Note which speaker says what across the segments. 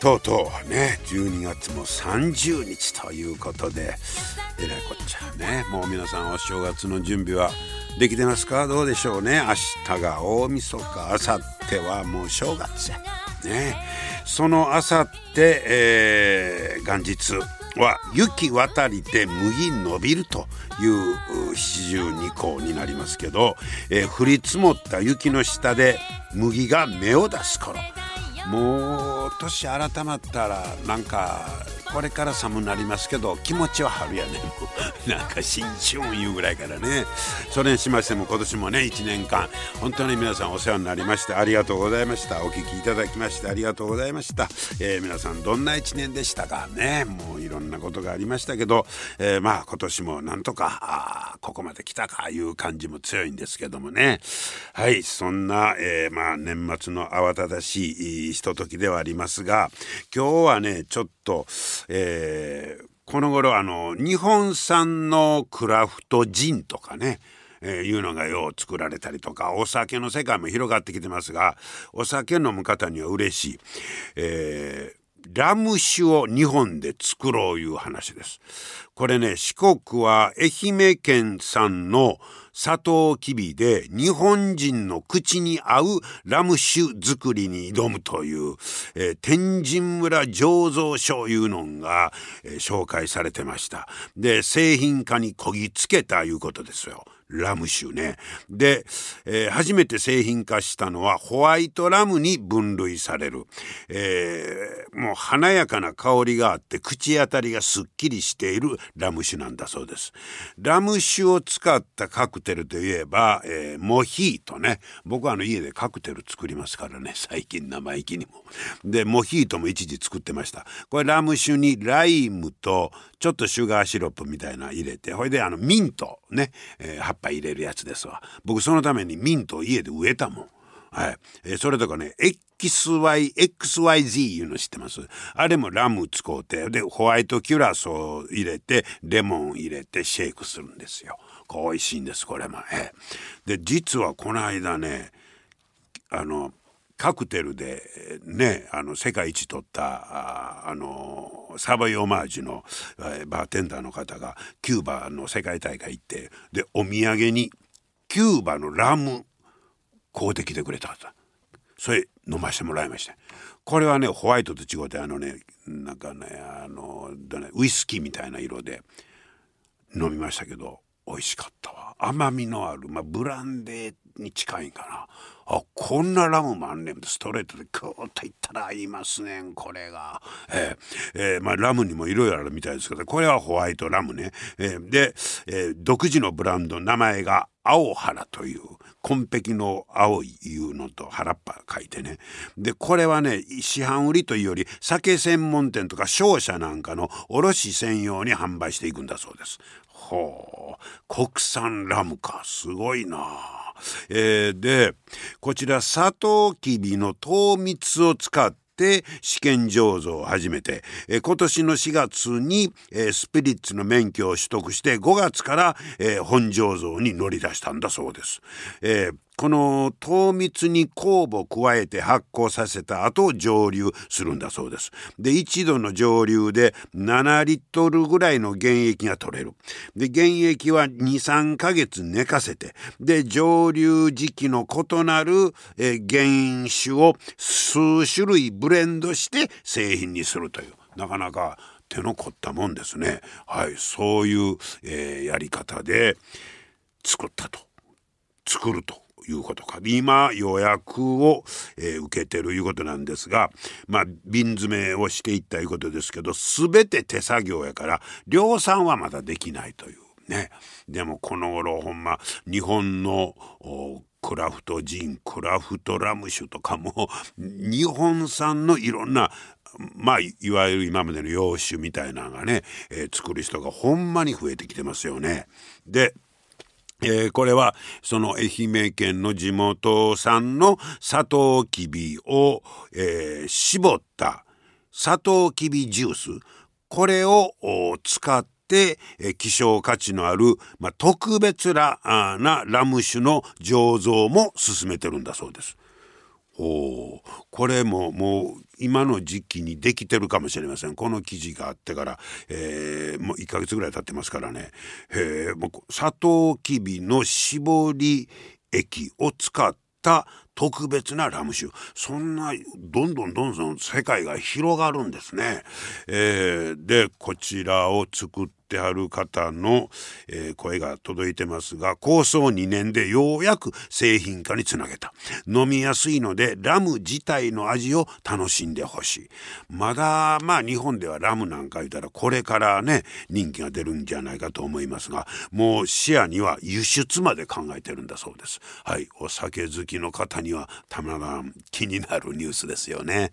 Speaker 1: とうとうね12月も30日ということでえらいこっちゃね。もう皆さんお正月の準備はできてますか？どうでしょうね？明日が大晦日明後日はもう正月やね。その明後日、えー、元日は雪渡りで麦伸びるという七十二項になりますけど、えー、降り積もった雪の下で麦が芽を出す頃。もう年改まったらなんかこれから寒なりますけど気持ちは春やね。ん なんか新春いうぐらいからね。それにしましても今年もね1年間本当に皆さんお世話になりましてありがとうございました。お聞きいただきましてありがとうございました、えー、皆さんどんな1年でしたかね。もういろんなことがありましたけど、えー、まあ今年もなんとかあここまで来たかいう感じも強いんですけどもね。はいそんな、えー、まあ年末の慌ただしいひとときではありますが今日はねちょっとえー、この頃あの日本産のクラフトジンとかねえー、いうのがよう作られたりとかお酒の世界も広がってきてますがお酒飲む方には嬉しい、えー、ラム酒を日本で作ろういう話です。これね四国は愛媛県産のサトウキビで日本人の口に合うラム酒作りに挑むという、えー、天神村醸造所いうのが、えー、紹介されてました。で製品化にこぎつけたいうことですよ。ラム酒ね。で、えー、初めて製品化したのはホワイトラムに分類される。えー、もう華やかな香りがあって口当たりがすっきりしているラム酒なんだそうです。ラム酒を使ったカクテルといえば、えー、モヒートね。僕はあの家でカクテル作りますからね。最近生意気にも。で、モヒートも一時作ってました。これラム酒にライムとちょっとシュガーシロップみたいな入れて、ほいであのミントね、えー、ぱ入れるやつですわ。僕そのためにミントを家で植えたもん。はい、えー、それとかね XY XYZ いうの知ってます？あれもラム使うてでホワイトキュラソを入れてレモン入れてシェイクするんですよ。美味しいんですこれも、えー、で実はこの間ねあのカクテルでねあの世界一取ったあのサバイオマージュの、バーテンダーの方がキューバの世界大会行ってでお土産にキューバのラム買うてきてくれたそれ飲ましてもらいました。これはねホワイトと違うてあのねなんかねあのウイスキーみたいな色で飲みましたけど美味しかったわ。甘みのある、まあ、ブランデーに近いんかな。あこんなラムマンねストレートでクーッといったら合いますねんこれが。えー、えー、まあ、ラムにもいろいろあるみたいですけどこれはホワイトラムね。えー、で、え独自のブランド名前が青原という紺碧の青いいうのと原っぱ書いてね。でこれはね市販売りというより酒専門店とか商社なんかの卸専用に販売していくんだそうです。ほう。国産ラムか。すごいな。あえー、でこちらサトウキビの糖蜜を使って試験醸造を始めて、え、今年の4月に、え、スピリッツの免許を取得して5月から、え、本醸造に乗り出したんだそうです。えーこの糖蜜に酵母を加えて発酵させた後蒸留するんだそうです。で一度の蒸留で7リットルぐらいの原液が取れる。で原液は23ヶ月寝かせてで蒸留時期の異なる、え原酒を数種類ブレンドして製品にするというなかなか手の凝ったもんですね。はいそういう、えー、やり方で作ったと作るということか。今予約を、えー、受けてるいうことなんですがまあ瓶詰めをしていったいうことですけど全て手作業やから量産はまだできないという。ね。でもこの頃ほんま日本のクラフトジンクラフトラム酒とかも日本産のいろんなまあいわゆる今までの洋酒みたいなのがね、えー、作る人がほんまに増えてきてますよね。でえー、これはその愛媛県の地元産のサトウキビを、えー、絞ったサトウキビジュースこれを使って、希少価値のある、まあ、特別なラム酒の醸造も進めてるんだそうです。おこれももう今の時期にできてるかもしれません。この記事があってから、えー、もう1ヶ月ぐらい経ってますからね、えー、もうサトウキビの搾り液を使った特別なラム酒。そんなどんどんどんどん世界が広がるんですね。えー、でこちらを作ってある方の、えー、声が届いてますが構想2年でようやく製品化につなげた。飲みやすいのでラム自体の味を楽しんでほしい。まだまあ日本ではラムなんか言ったらこれからね人気が出るんじゃないかと思いますがもう視野には輸出まで考えてるんだそうです。はい。お酒好きの方にはたまらん気になるニュースですよね。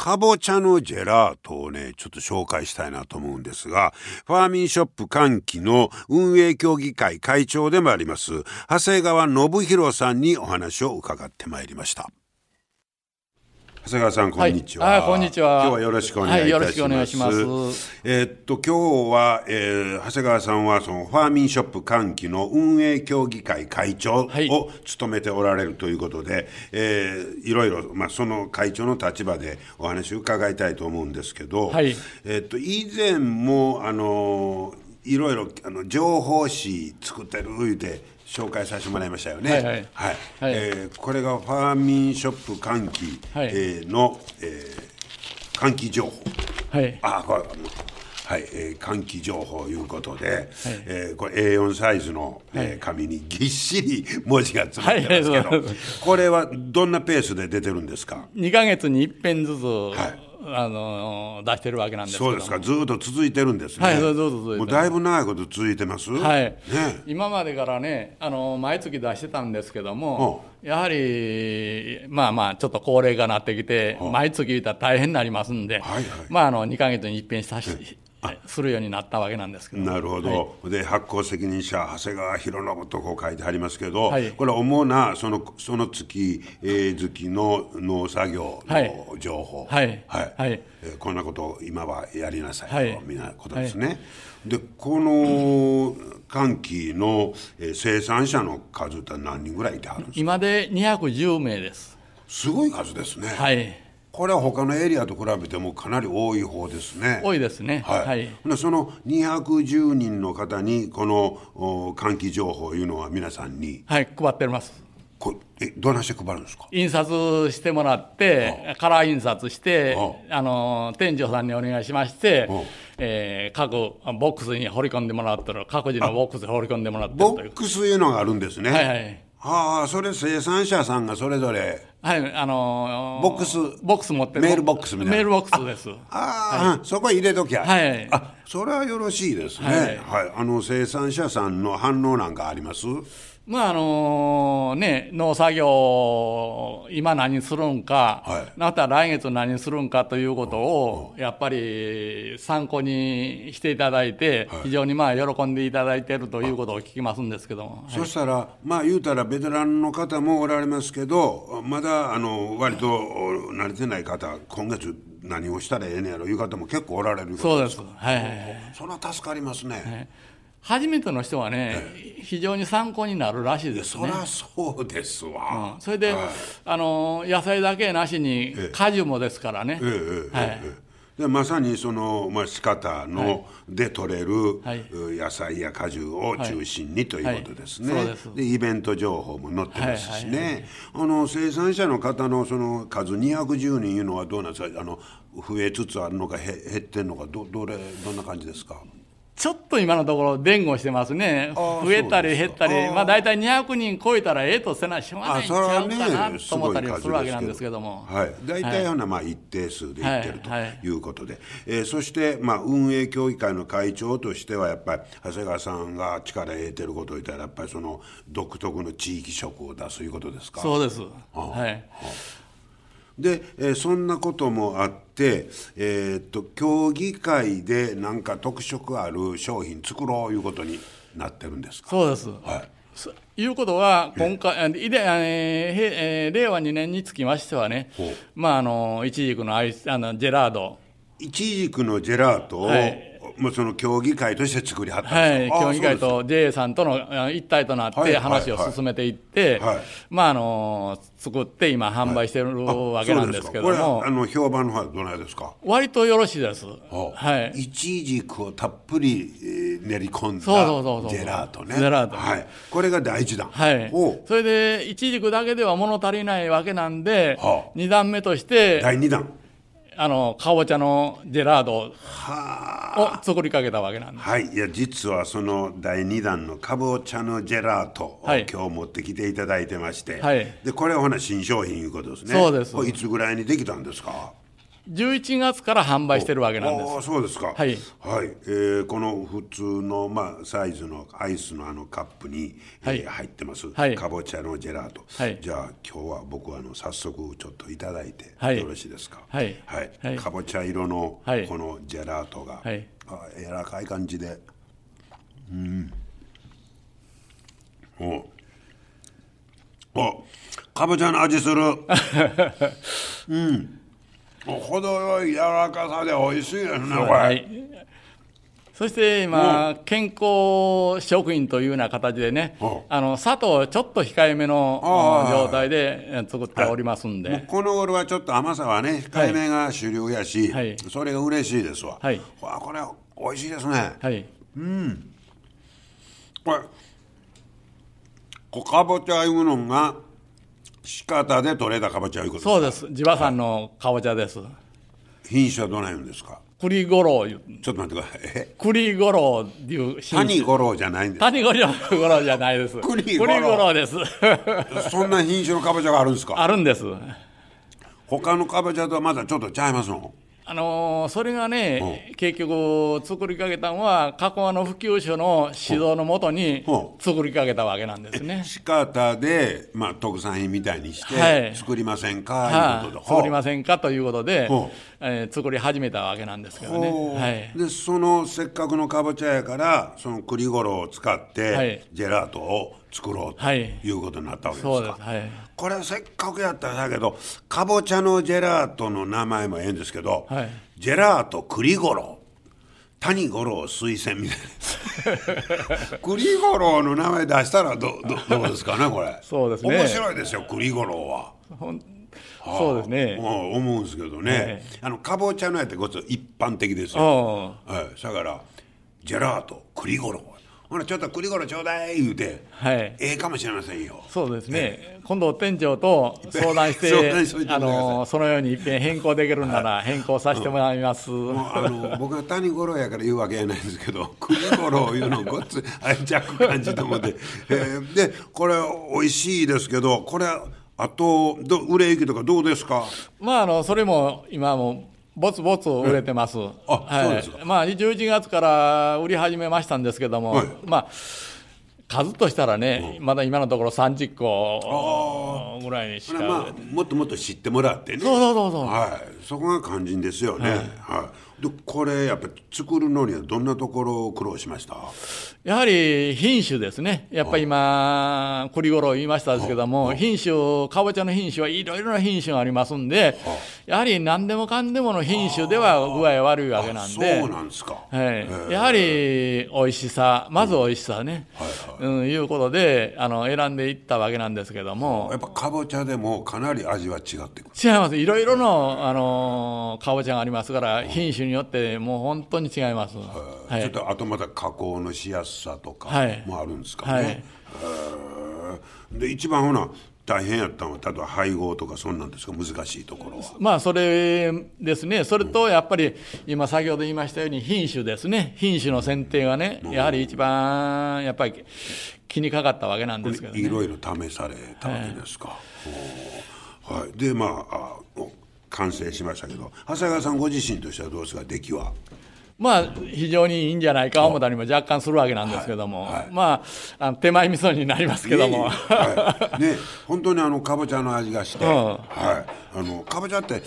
Speaker 1: かぼちゃのジェラートをね、ちょっと紹介したいなと思うんですが、ファーミンショップ歓喜の運営協議会会長でもあります、長谷川信弘さんにお話を伺ってまいりました。長谷川さんこんにちは、
Speaker 2: はい、こんにちは。
Speaker 1: 今日はよろしくお願いいたします、はい、よろしくお願いします。えー、っと今日は、えー、長谷川さんはそのファーミンショップ歓喜の運営協議会会長を務めておられるということで、はい、えー、いろいろ、まあ、その会長の立場でお話を伺いたいと思うんですけど、はい、えー、っと以前もあのいろいろあの情報誌作ってる言うて紹介させてもらいましたよね。はい、はい。はい、えー、これがファーミンショップ換気、はい、えー、の、えー、換気情報。はい。あこれはい、えー、換気情報いうことで、はい、えー、これ A4 サイズの、えー、紙にぎっしり文字が詰まってますけど、はい、これはどんなペースで出てるんですか
Speaker 2: ？2か月に一遍ずつ、はいあの出してるわけなんです
Speaker 1: そうですか。ずっと続いてるんですね。
Speaker 2: はいずっと続いて
Speaker 1: もうだいぶ長いこと続いてます。
Speaker 2: はい、ね、今までからねあの毎月出してたんですけどもやはりまあまあちょっと高齢化なってきて毎月言ったら大変になりますんで、はいはい、まああの2か月に一遍さし、するようになったわけなんですけど。
Speaker 1: なるほど、はい、で発行責任者長谷川博信とこう書いてありますけど、はい、これは主なそのその月、えー、月の農作業の情報。はい、はい。はい。えー、こんなことを今はやりなさいと、はい、みたいなことですね、でこの寒気の、えー、生産者の数って何人ぐらいいてはるんですか？
Speaker 2: 今で210名です。
Speaker 1: すごい数ですね。
Speaker 2: はい
Speaker 1: これは他のエリアと比べてもかなり多い方ですね。
Speaker 2: 多いですね。
Speaker 1: はい。はい、その210人の方にこの換気情報いうのは皆さんに
Speaker 2: はい配ってます。
Speaker 1: こえどないして配るんですか？
Speaker 2: 印刷してもらって、カラー印刷して、あの店長さんにお願いしまして、えー、各ボックスに掘り込んでもらってる各自のボックスに掘り込んでもらってる
Speaker 1: ボックスいうのがあるんですね。
Speaker 2: はいはい。
Speaker 1: ああそれ生産者さんがそれぞれ
Speaker 2: はいあの
Speaker 1: ー、ボックス。
Speaker 2: ボックス持ってる。
Speaker 1: メールボックスみたいな。
Speaker 2: メールボックスです。
Speaker 1: ああ、はい、そこ入れときゃ。
Speaker 2: はい、
Speaker 1: あそれはよろしいですね、はい、はい、あの生産者さんの反応なんかあります？
Speaker 2: まああのね、農作業、今何するんか、はい、また来月何するんかということを、やっぱり参考にしていただいて、非常にまあ喜んでいただいているということを聞きますんですけども、
Speaker 1: そしたら、まあ言うたら、ベテランの方もおられますけど、まだあの割と慣れてない方、今月、何をしたらええねやろいう方も結構おられる
Speaker 2: そうです、はいはいは
Speaker 1: い、それは助かりますね。
Speaker 2: はい初めての人はね、非常に参考になるらしいですね。
Speaker 1: そりゃそうですわ、
Speaker 2: それで、
Speaker 1: はい。
Speaker 2: あの野菜だけなしに果樹もですからね、
Speaker 1: でまさにその、まあ、仕方の、で取れる、
Speaker 2: はい。う
Speaker 1: 野菜や果樹を中心にということですね、
Speaker 2: はい。そうで
Speaker 1: イベント情報も載ってますしね、
Speaker 2: はい。はい。
Speaker 1: あの生産者の方のその数210人いうのはどうなんですか？あの増えつつあるのかへ減ってんのかどどれどんな感じですか？
Speaker 2: ちょっと今のところ伝言してますね、増えたり減ったり、まあ、大体200人超えたらええとせなしょうがないんちゃうかな
Speaker 1: ね
Speaker 2: と思ったりはするわけなんですけども。
Speaker 1: はい、大体ほなまあ一定数でいってると
Speaker 2: はい。
Speaker 1: うことで、えーそしてまあ運営協議会の会長としてはやっぱり長谷川さんが力得てることを言ったらやっぱりその独特の地域色を出すいうことですか？
Speaker 2: そうです、
Speaker 1: あ
Speaker 2: はい、
Speaker 1: で、えーそんなこともあって、えーっと協議会でなんか特色ある商品作ろういうことになってるんですか？
Speaker 2: そうです。
Speaker 1: はい。
Speaker 2: そいうことは、今回、あいでえーへえー令和2年につきましてはねまあ、あのいちじくのアイスあのジェラード、
Speaker 1: いちじくのジェラートを、
Speaker 2: はい
Speaker 1: もうその協議会として作りはったん
Speaker 2: はい、
Speaker 1: ですか、あ
Speaker 2: 協議会と JA さんとのあ一体となっ
Speaker 1: はい
Speaker 2: て話を進めていって、
Speaker 1: はい。
Speaker 2: まああの作って今販売してるわけなんですけども。
Speaker 1: か。これあの評判の方はどないですか？
Speaker 2: 割とよろしいです。
Speaker 1: は
Speaker 2: はい。
Speaker 1: いちじくをたっぷり、えー練り込んだジェラートね。
Speaker 2: ジェラート。
Speaker 1: はい、これが第一弾
Speaker 2: はい。それでいちじくだけでは物足りないわけなんで、
Speaker 1: はあ。
Speaker 2: 二段目として
Speaker 1: 第二弾
Speaker 2: あのかぼちゃのジェラード
Speaker 1: は
Speaker 2: を作りかけたわけなんです。
Speaker 1: はい、いや実はその第2弾のかぼちゃのジェラートを
Speaker 2: はい。
Speaker 1: 今日持ってきていただいてまして、
Speaker 2: はい。
Speaker 1: でこれはほな新商品いうことですね。
Speaker 2: そうです。
Speaker 1: いつぐらいにできたんですか？
Speaker 2: 11月から販売してるわけなんです。
Speaker 1: ああそうですか。
Speaker 2: はい。
Speaker 1: はい。えーこの普通の、まあ、サイズのアイスのあのカップに、
Speaker 2: はい。
Speaker 1: えー入ってます、
Speaker 2: はい。
Speaker 1: かぼちゃのジェラート、
Speaker 2: はい。
Speaker 1: じゃあ今日は僕はあの早速ちょっといただいて、
Speaker 2: はい。
Speaker 1: よろしいですか？
Speaker 2: はい。
Speaker 1: はい。
Speaker 2: はい。
Speaker 1: かぼちゃ色の
Speaker 2: はい。
Speaker 1: このジェラートが、
Speaker 2: はい。
Speaker 1: あ柔らかい感じで。うん。お。おかぼちゃの味する。うん程よい柔らかさで美味しいですねこれ、
Speaker 2: はい。そして今、健康食品というような形でね
Speaker 1: お、
Speaker 2: あの砂糖をちょっと控えめの状態でえ作っておりますんで、
Speaker 1: この頃はちょっと甘さはね控えめが主流やし、
Speaker 2: はい。
Speaker 1: それが嬉しいですわ、
Speaker 2: はい。
Speaker 1: わあこれ美味しいですね、
Speaker 2: はい、
Speaker 1: これこかぼちゃいうのが仕方で取れたかぼちゃいうこと
Speaker 2: そうです、地場産のかぼちゃです。
Speaker 1: 品種はどないんですか？
Speaker 2: 栗五郎いう、
Speaker 1: ちょっと待ってください。え？
Speaker 2: 栗五郎いう品種。
Speaker 1: 谷五郎じゃないんです
Speaker 2: 谷五郎五郎じゃないです。
Speaker 1: 栗五郎
Speaker 2: 郎です。
Speaker 1: そんな品種のかぼちゃがあるんですか？
Speaker 2: あるんです。
Speaker 1: 他のかぼちゃとはまたちょっとちゃいますの？
Speaker 2: あのーそれがね、結局作りかけたのは加古川の普及所の指導のもとに作りかけたわけなんですね。
Speaker 1: 仕方で、まあ、特産品みたいにし
Speaker 2: はい。
Speaker 1: て作りませんか、
Speaker 2: はい。
Speaker 1: いうことで。
Speaker 2: 作りませんかということでえー作り始めたわけなんですけどね。はい、
Speaker 1: でそのせっかくのかぼちゃやからその栗ごろを使って、
Speaker 2: はい。
Speaker 1: ジェラートを作ろうと
Speaker 2: はい。
Speaker 1: いうことになったわけですか。
Speaker 2: はい。
Speaker 1: これせっかくやったらだけどかぼちゃのジェラートの名前もええんですけど、
Speaker 2: はい。
Speaker 1: ジェラート栗ごろ。谷五郎推薦みたいな。栗五郎の名前出したらどどどうですかねこれ。
Speaker 2: そうですね。
Speaker 1: 面白いですよ栗五郎は。
Speaker 2: そうですね。
Speaker 1: うん思うんですけどね、
Speaker 2: え
Speaker 1: あのかぼちゃのやってこそ一般的ですよ、
Speaker 2: お
Speaker 1: はい、だからジェラート栗ごろ。ほらちょっと栗ごろちょうだい言うて、
Speaker 2: はい。
Speaker 1: ええかもしれませんよ。
Speaker 2: そうですね、今度、店長と相談し
Speaker 1: 相
Speaker 2: てあのそのように一遍変更できるなら変更させてもらいます。
Speaker 1: もうあの僕が谷五郎やから言うわけやないんですけど 栗五郎いうのごっつ愛着感じたもんで、えーでこれ美味しいですけどこれあとど売れ行きとかどうですか？
Speaker 2: まあ、あのそれも今もぼつぼつ売れてます。
Speaker 1: あそうですか。
Speaker 2: まあ、11月から売り始めましたんですけども、
Speaker 1: はい。
Speaker 2: まあ、数としたらね、まだ今のところ30個ぐらいにしか。
Speaker 1: まあもっともっと知ってもらってね。
Speaker 2: そうそうそうそう。
Speaker 1: はい、そこが肝心ですよね、はいでこれやっぱり作るのにはどんなところを苦労しました？
Speaker 2: やはり品種ですね、やっぱり今、栗ごろ言いましたですけども、品種、かぼちゃの品種はいろいろな品種がありますんで、やはり何でもかんでもの品種では具合悪いわけなんで、
Speaker 1: そうなんですか、
Speaker 2: はい、やはり美味しさ、まず美味しさね、うん、いうことであの選んでいったわけなんですけども、
Speaker 1: やっぱかぼちゃでもかなり味は違ってくる。
Speaker 2: 違います、いろいろのあのかぼちゃがありますから、品種によってもう本当に違います。
Speaker 1: はい、ちょっとあとまた加工のしやすさとかもあるんですかね。はい。はい、で一番ほな大変やったのは例えば配合とかそんなんですか？難しいところは。
Speaker 2: まあそれですね。それとやっぱり今先ほど言いましたように品種ですね。品種の選定がね、やはり一番やっぱり気にかかったわけなんですけど、ね、
Speaker 1: いろいろ試されたわけですか、はい、はい、でまあ完成しましたけど長谷川さんご自身としてはどうですか？出来は。
Speaker 2: まあ、非常にいいんじゃないか思ったりも若干するわけなんですけども、はいはい、まあ、あの手前味噌になりますけども。
Speaker 1: はい、ね、本当にあのかぼちゃの味がして、うん、はい、あのかぼちゃって、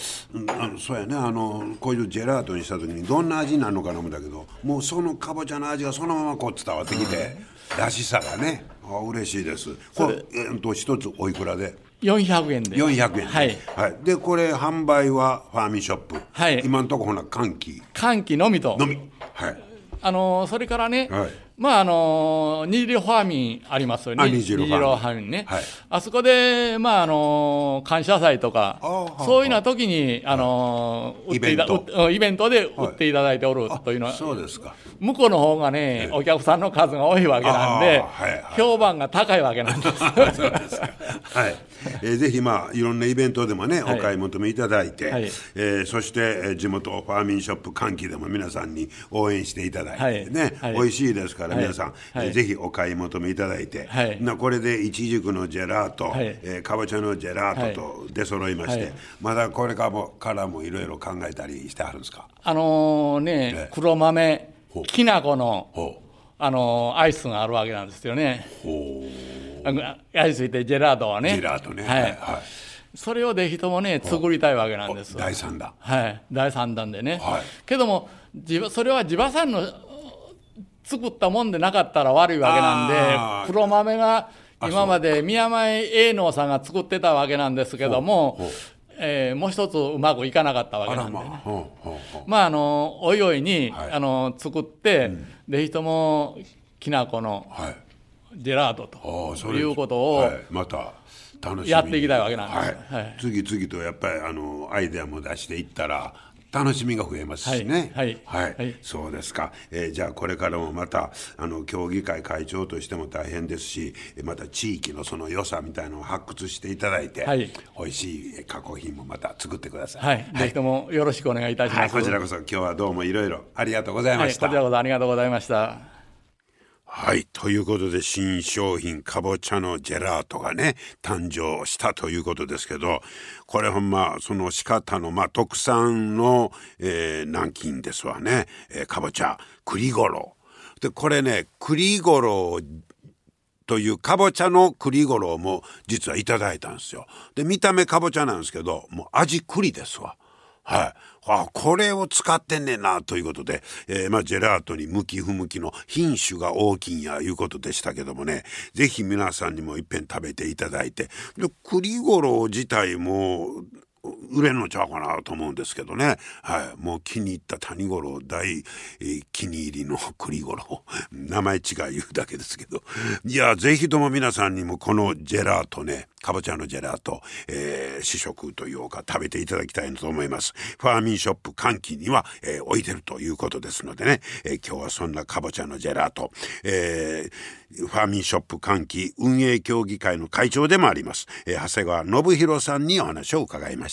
Speaker 1: あのそうやねあのこういうジェラートにした時にどんな味になるのかな思ったけどもうそのかぼちゃの味がそのままこう伝わってきて、らしさがねあ嬉しいです。これ、えー、と一つおいくらで？
Speaker 2: 400円で
Speaker 1: 400円。
Speaker 2: はい、
Speaker 1: はい、でこれ販売はファーミンショップ、はい、今のところほな歓喜。
Speaker 2: 歓喜のみと。
Speaker 1: のみ。はい。
Speaker 2: あのそれからね、はい、まああの二次ファーミンありますよね。
Speaker 1: 二次フ
Speaker 2: ァーミン。ね、はい、あそこでまああの感謝祭とかそういうような時にあの、
Speaker 1: イベン
Speaker 2: ト。イベントで売っていただいておるというのは、
Speaker 1: そうですか。
Speaker 2: 向こうの方がね、お客さんの数が多いわけなんで、はいはい、評判が高いわけなんです。そうですか。
Speaker 1: はい。えー、ぜひ、まあ、いろんなイベントでもね、お買い求めいただいて、はい、えー、そして、えー、地元ファーミンショップ歓喜でも皆さんに応援していただいてね、はい、美味しいですから、皆さん、はい、えー、ぜひお買い求めいただいて、はい、なこれでいちじくのジェラート、はい、えー、かぼちゃのジェラートと出揃いまして、まだこれからもからもいろいろ考えたりしてあるんですか？
Speaker 2: あのー、ね、黒豆きな粉のあのアイスがあるわけなんですよね。アイスってジェラートはね。
Speaker 1: ジェラートね。
Speaker 2: はい。はい、それをぜひともね作りたいわけなんです。
Speaker 1: 第三弾。
Speaker 2: はい。第三弾でね。はい、けどもそれは地場産の作ったもんでなかったら悪いわけなんで黒豆が今まで宮前栄農さんが作ってたわけなんですけどもえー、もう一つうまくいかなかったわけなんで、ね、まあ、まあ、あのおいおいに、はい、あの作って、うん、ぜひともきな粉のジェラートということを、はい、
Speaker 1: また楽しみ
Speaker 2: やっていきたいわけなんです、
Speaker 1: はい、次々とやっぱりあのアイデアも出していったら楽しみが増えますしね。はい。はい。はい、そうですか。えー、じゃあこれからもまた、あの、協議会会長としても大変ですし、また地域のその良さみたいなのを発掘していただいて、はい、美味しい加工品もまた作ってください。
Speaker 2: はい。ぜひともよろしくお願いいたします。
Speaker 1: はい、こちらこそ今日はどうもいろいろありがとうございました。
Speaker 2: はい、こちらこそありがとうございました。
Speaker 1: はい。ということで、新商品、かぼちゃのジェラートがね、誕生したということですけど、これほんま、その仕方の、まあ、特産の、えー、南京ですわね。えー、かぼちゃ、栗ごろ。で、これね、栗ごろというかぼちゃの栗ごろも実はいただいたんですよ。で、見た目かぼちゃなんですけど、もう味栗ですわ。はい。あ、これを使ってんねんな、ということで、えー、まあ、ジェラートに向き不向きの品種が大きいんや、いうことでしたけどもね、ぜひ皆さんにもいっぺん食べていただいて、で、栗五郎自体も、売れんのちゃうかなと思うんですけどね。はい。もう気に入った谷五郎大、気に入りの栗五郎。名前違い言うだけですけど。いや、ぜひとも皆さんにもこのジェラートね、かぼちゃのジェラート、えー、試食というか食べていただきたいと思います。ファーミンショップ歓喜には、えー、置いてるということですのでね、えー、今日はそんなかぼちゃのジェラート、え、ファーミンショップ歓喜運営協議会の会長でもあります、え、長谷川信弘さんにお話を伺いました。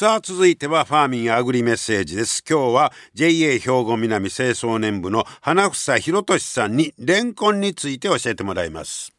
Speaker 1: さあ続いてはファーミンアグリメッセージです。今日は JA 兵庫南清掃年部の花房博俊さんにレンコンについて教えてもらいます。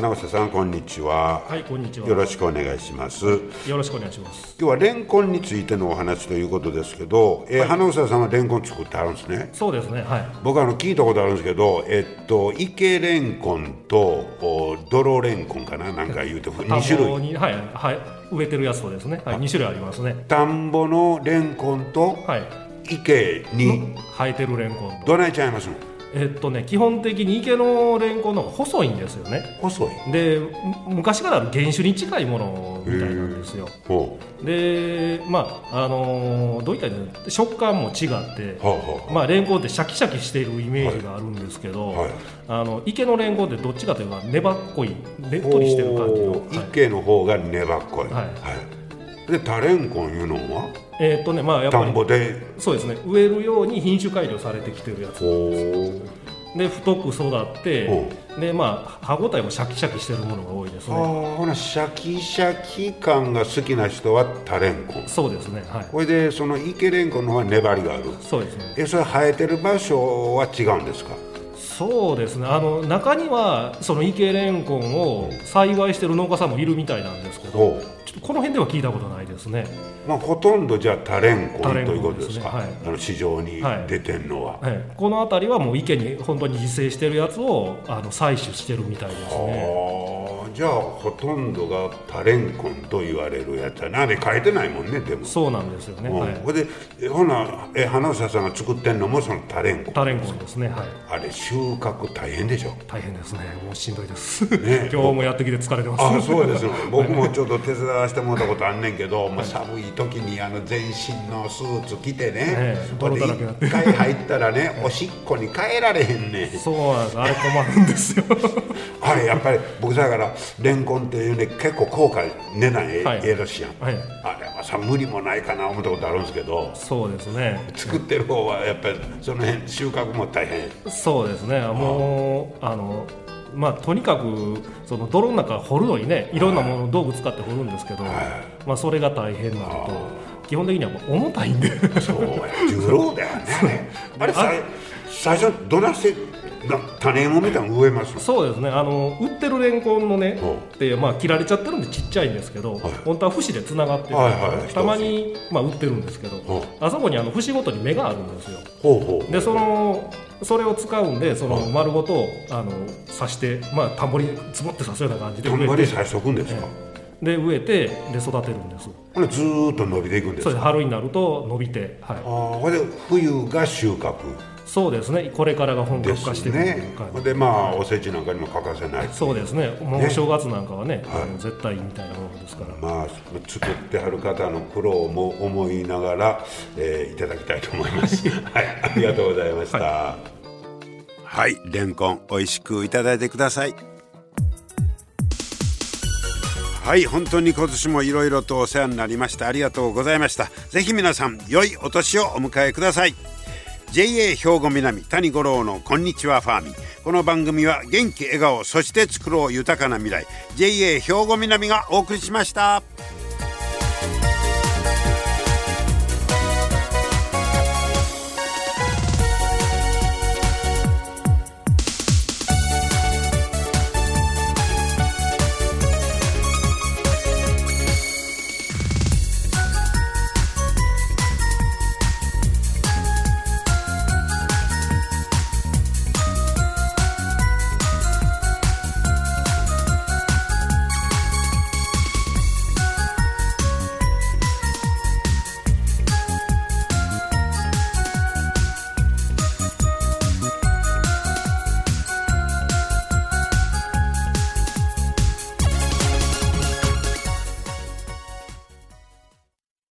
Speaker 1: 花房さんこんにちは。
Speaker 3: はいこんにちは。
Speaker 1: よろしくお願いします。
Speaker 3: よろしくお願いします。
Speaker 1: 今日はレンコンについてのお話ということですけど、えー花房さんはレンコン作ってあるんですね。
Speaker 3: そうですねはい。
Speaker 1: 僕あの聞いたことあるんですけど、えっと、池レンコンとお泥レンコンかななんか言うて2種類。
Speaker 3: にはいはい。植えてるやつとですね。はい二種類ありますね。
Speaker 1: 田んぼのレンコンと
Speaker 3: はい。
Speaker 1: 池に。
Speaker 3: 生えてるレンコンと。
Speaker 1: どないちゃいますの？
Speaker 3: えっとね基本的に池のレンコンの方が細いんですよね。
Speaker 1: 細い。
Speaker 3: でむ昔からある原種に近いものみたいなんですよ。
Speaker 1: ほ
Speaker 3: でまああのーどういったらいいんだろう食感も違って
Speaker 1: うほうほ
Speaker 3: まあ、レンコンってシャキシャキしているイメージがあるんですけど、
Speaker 1: はい
Speaker 3: あの池のレンコンってどっちかというと粘っこいねっ
Speaker 1: う
Speaker 3: とりしてる感じの、はい
Speaker 1: 池の方が粘っこい、
Speaker 3: はい
Speaker 1: でタレンコンいうのは？
Speaker 3: えーっとねまあやっ
Speaker 1: 田
Speaker 3: ぱり
Speaker 1: んぼで？
Speaker 3: そうですね。植えるように品種改良されてきてるやつ。で太く育って
Speaker 1: ほ
Speaker 3: でまあ歯ごたえもシャキシャキしてるものが多いです
Speaker 1: あ
Speaker 3: ね
Speaker 1: ーほなシャキシャキ感が好きな人はタレンコン。
Speaker 3: そうですね。はい。
Speaker 1: これでその池レンコンの方は粘りがある。
Speaker 3: そうですね。
Speaker 1: えそれ生えてる場所は違うんですか？
Speaker 3: そうですね。あの中にはその池レンコンを栽培してる農家さんもいるみたいなんですけどちょっとこの辺では聞いたことないですね。
Speaker 1: まあ、ほとんどじゃあタレンコンということですか？
Speaker 3: ね。はい。
Speaker 1: あの市場に出てんのは、
Speaker 3: はい、この辺りはもう池に本当に自生してるやつをあの採取してるみたいですね。
Speaker 1: じゃあほとんどがタレンコンと言われるやつやなで書いてないもんねでも
Speaker 3: そうなんですよね。
Speaker 1: うん
Speaker 3: はい、
Speaker 1: ほいでえほなえ花房さんが作ってんのもそのタレンコン
Speaker 3: タレンコンですね。はい。
Speaker 1: あれ収穫大変でしょ
Speaker 3: 大変ですね。もうしんどいです。
Speaker 1: ね
Speaker 3: 今日もやってきて疲れてます。
Speaker 1: あそうですよ 僕もちょっと手伝わせてもらったことあんねんけど、まあ、寒い時にあの全身のスーツ着てね
Speaker 3: ええ
Speaker 1: ほんで
Speaker 3: 泥だらけになって
Speaker 1: 一回入ったらね おしっこに帰られへんねん
Speaker 3: そうなんです。あれ困るんですよ。
Speaker 1: あれやっぱり僕だからレンコンっていうね結構高価値段え
Speaker 3: はい。
Speaker 1: ええらしいやん、
Speaker 3: はい。
Speaker 1: あれはさ無理もないかな思ったことあるんですけど。
Speaker 3: そうですね。
Speaker 1: 作ってる方はやっぱりその辺収穫も大変
Speaker 3: そうですね。もうあの。まあ、とにかくその泥の中掘るのにねいろんなもの道具使って掘るんですけど、まあ、それが大変なのと基本的にはもう重たいんで。
Speaker 1: そうや。重労だよね。あれさ最初どなしてな種芋みたいなの植えます
Speaker 3: そうですね。あの売ってるレンコンのねって、まあ、切られちゃってるんでちっちゃいんですけど、
Speaker 1: はい。
Speaker 3: 本当は節でつながってる、
Speaker 1: はいはい
Speaker 3: たまに、まあ、売ってるんですけど、
Speaker 1: ほ
Speaker 3: あそこにあの節ごとに芽があるんですよ。
Speaker 1: ほうほう
Speaker 3: でそのそれを使うんでその
Speaker 1: はい。
Speaker 3: 丸ごとあの刺して、まあ、田んぼに積もって刺すような感じで
Speaker 1: 田ん
Speaker 3: 植えて
Speaker 1: ぼに最初くんですか、
Speaker 3: で植えてで育てるんです。
Speaker 1: ほんでずーっと伸びていくんですか？
Speaker 3: それで春になると伸びて、はい、
Speaker 1: ああほんで冬が収穫
Speaker 3: そうですねこれからが本格化してい
Speaker 1: ね
Speaker 3: う感じ
Speaker 1: ほんでまあおせちなんかにも欠かせない
Speaker 3: そうですねもう
Speaker 1: ね
Speaker 3: お正月なんかはね
Speaker 1: はい
Speaker 3: あの絶対みたいなものですから
Speaker 1: まあ、作ってはる方の苦労も思いながら、えーいただきたいと思います。はい、ありがとうございました。はい、レンコン美味しくいただいてください。はい、本当に今年もいろいろとお世話になりました。ありがとうございました。ぜひ皆さん、良いお年をお迎えください。JA 兵庫南谷五郎のこんにちはファーミ。ンこの番組は元気笑顔そして作ろう豊かな未来。JA 兵庫南がお送りしました。